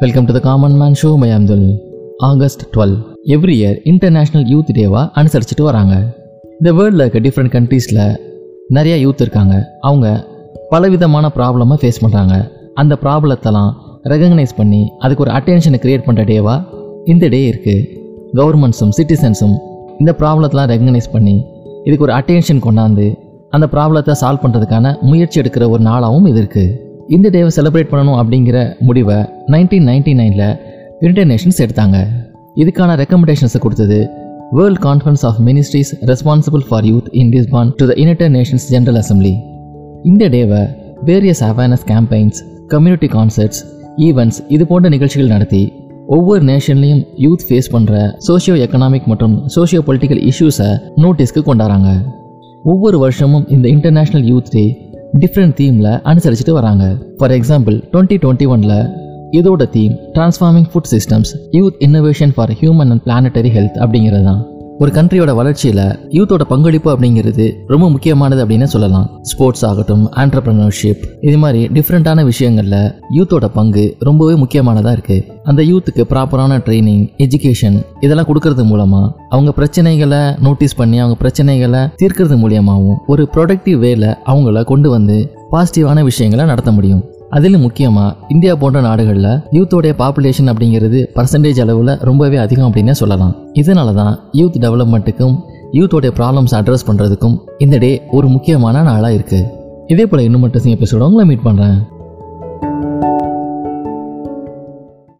Welcome to the common man show my Abdul August twelve every year international youth டேவாக அனுசரிச்சுட்டு வராங்க. இந்த வேர்ல்டில் இருக்க டிஃப்ரெண்ட் கண்ட்ரீஸில் நிறையா யூத் இருக்காங்க. அவங்க பலவிதமான ப்ராப்ளமாக ஃபேஸ் பண்ணுறாங்க அந்த ப்ராப்ளத்தெல்லாம் ரெகக்னைஸ் பண்ணி அதுக்கு ஒரு அட்டென்ஷனை க்ரியேட் பண்ணுற டேவாக இந்த டே இருக்குது கவர்மெண்ட்ஸும் சிட்டிசன்ஸும் இந்த ப்ராப்ளத்தெலாம் ரெகக்னைஸ் பண்ணி இதுக்கு ஒரு அட்டென்ஷன் கொண்டாந்து அந்த ப்ராப்ளத்தை சால்வ் பண்ணுறதுக்கான முயற்சி எடுக்கிற ஒரு நாளாகவும் இது இருக்குது இந்த டேவை செலிப்ரேட் பண்ணணும் அப்படிங்கிற முடிவை நைன்டீன் நைன்டி நைனில் யுனைடெட் நேஷன்ஸ் எடுத்தாங்க. இதுக்கான ரெக்கமெண்டேஷன்ஸை கொடுத்தது world conference of ministries responsible for youth in Lisbon to the United Nations General Assembly இந்த டேவை various awareness campaigns community concerts events இது போன்ற நிகழ்ச்சிகள் நடத்தி ஒவ்வொரு நேஷன்லையும் யூத் ஃபேஸ் பண்ணுற சோஷியோ எக்கனாமிக் மற்றும் சோஷியோ பொலிட்டிக்கல் இஷ்யூஸை நோட்டீஸ்க்கு கொண்டாடுறாங்க. ஒவ்வொரு வருஷமும் இந்த இன்டர்நேஷ்னல் யூத் டே டிஃப்ரெண்ட் தீமில் அனுசரிச்சுட்டு வராங்க. ஃபார் எக்ஸாம்பிள் டுவெண்ட்டி டுவெண்ட்டி ஒனில் இதோட theme transforming food systems youth innovation for human and planetary health அப்படிங்கிறது தான். ஒரு கண்ட்ரியோட வளர்ச்சியில் யூத்தோட பங்களிப்பு அப்படிங்கிறது ரொம்ப முக்கியமானது அப்படின்னு சொல்லலாம். ஸ்போர்ட்ஸ் ஆகட்டும் ஆண்டர்பிரினர்ஷிப் இது மாதிரி டிஃப்ரெண்ட்டான விஷயங்களில் யூத்தோட பங்கு ரொம்பவே முக்கியமானதாக இருக்குது அந்த யூத்துக்கு ப்ராப்பரான ட்ரைனிங் எஜுகேஷன் இதெல்லாம் கொடுக்கறது மூலமாக அவங்க பிரச்சனைகளை நோட்டீஸ் பண்ணி அவங்க பிரச்சனைகளை தீர்க்கறது மூலியமாகவும் ஒரு ப்ரொடக்டிவ் வேல அவங்கள கொண்டு வந்து பாசிட்டிவான விஷயங்களை நடத்த முடியும். அதிலும் முக்கியமாக இந்தியா போன்ற நாடுகளில் யூத்தோடைய பாப்புலேஷன் அப்படிங்கிறது பர்சன்டேஜ் அளவில் ரொம்பவே அதிகம் அப்படின்னே சொல்லலாம். இதனால தான் யூத் டெவலப்மெண்ட்டுக்கும் யூத்தோடைய ப்ராப்ளம்ஸ் அட்ரஸ் பண்ணுறதுக்கும் இந்த டே ஒரு முக்கியமான நாளாக இருக்குது இதே போல் இன்னும் மட்டும் எபிசோட உங்களை மீட் பண்ணுறேன்